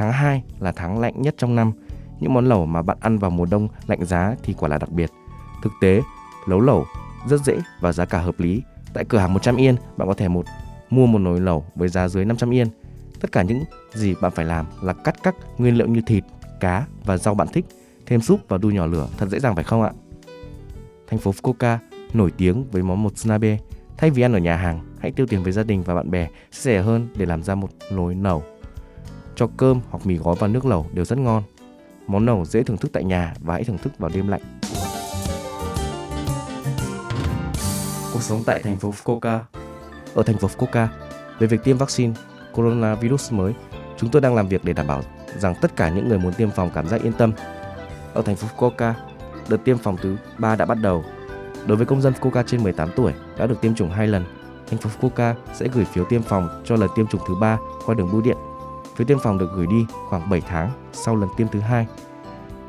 Tháng 2 là tháng lạnh nhất trong năm. Những món lẩu mà bạn ăn vào mùa đông lạnh giá thì quả là đặc biệt. Thực tế, nấu lẩu rất dễ và giá cả hợp lý. Tại cửa hàng 100 yên, bạn có thể một mua một nồi lẩu với giá dưới 500 yên. Tất cả những gì bạn phải làm là cắt các nguyên liệu như thịt, cá và rau bạn thích, thêm súp và đun nhỏ lửa, thật dễ dàng phải không ạ? Thành phố Fukuoka nổi tiếng với món motsunabe. Thay vì ăn ở nhà hàng, hãy tiêu tiền với gia đình và bạn bè sẽ rẻ hơn để làm ra một nồi lẩu. Cho cơm hoặc mì gói vào nước lẩu đều rất ngon. Món lẩu dễ thưởng thức tại nhà và hãy thưởng thức vào đêm lạnh. Cuộc sống tại thành phố Fukuoka. Ở thành phố Fukuoka, về việc tiêm vaccine coronavirus mới, chúng tôi đang làm việc để đảm bảo rằng tất cả những người muốn tiêm phòng cảm giác yên tâm. Ở thành phố Fukuoka, đợt tiêm phòng thứ 3 đã bắt đầu. Đối với công dân Fukuoka trên 18 tuổi đã được tiêm chủng hai lần, thành phố Fukuoka sẽ gửi phiếu tiêm phòng cho lần tiêm chủng thứ ba qua đường bưu điện. Phiếu tiêm phòng được gửi đi khoảng 7 tháng sau lần tiêm thứ hai.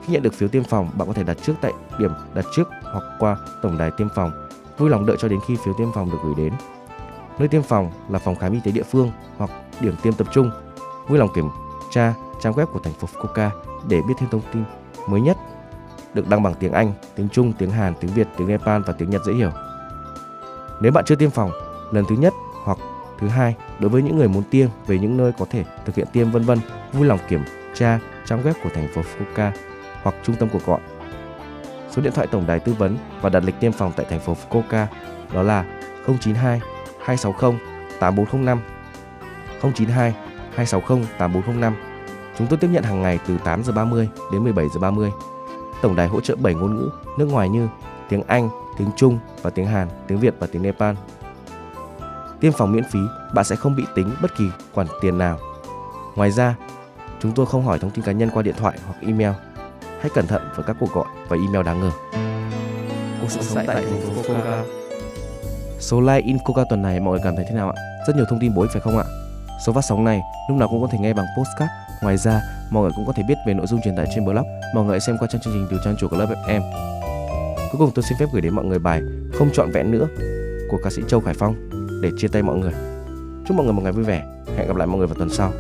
Khi nhận được phiếu tiêm phòng, bạn có thể đặt trước tại điểm đặt trước hoặc qua tổng đài tiêm phòng. Vui lòng đợi cho đến khi phiếu tiêm phòng được gửi đến. Nơi tiêm phòng là phòng khám y tế địa phương hoặc điểm tiêm tập trung. Vui lòng kiểm tra trang web của thành phố Fukuoka để biết thêm thông tin mới nhất được đăng bằng tiếng Anh, tiếng Trung, tiếng Hàn, tiếng Việt, tiếng Nepal và tiếng Nhật dễ hiểu. Nếu bạn chưa tiêm phòng lần thứ nhất thứ hai đối với những người muốn tiêm về những nơi có thể thực hiện tiêm vân vân, vui lòng kiểm tra trang web của thành phố Fukuoka hoặc trung tâm cuộc gọi. Số điện thoại tổng đài tư vấn và đặt lịch tiêm phòng tại thành phố Fukuoka đó là 092 260 8405 092 260 8405. Chúng tôi tiếp nhận hàng ngày từ 8 giờ 30 đến 17 giờ 30. Tổng đài hỗ trợ 7 ngôn ngữ nước ngoài như tiếng Anh, tiếng Trung và tiếng Hàn, tiếng Việt và tiếng Nepal. Tiêm phòng miễn phí, bạn sẽ không bị tính bất kỳ khoản tiền nào. Ngoài ra, chúng tôi không hỏi thông tin cá nhân qua điện thoại hoặc email. Hãy cẩn thận với các cuộc gọi và email đáng ngờ. Cuộc sống tại thành phố Fukuoka. Số like in Coca tuần này mọi người cảm thấy thế nào ạ? Rất nhiều thông tin bổ ích phải không ạ? Số phát sóng này lúc nào cũng có thể nghe bằng postcard. Ngoài ra, mọi người cũng có thể biết về nội dung truyền tải trên blog. Mọi người hãy xem qua trang chương trình từ trang chủ của lớp FM. Cuối cùng tôi xin phép gửi đến mọi người bài Không trọn vẹn nữa của ca sĩ Châu Khải Phong để chia tay mọi người. Chúc mọi người một ngày vui vẻ. Hẹn gặp lại mọi người vào tuần sau.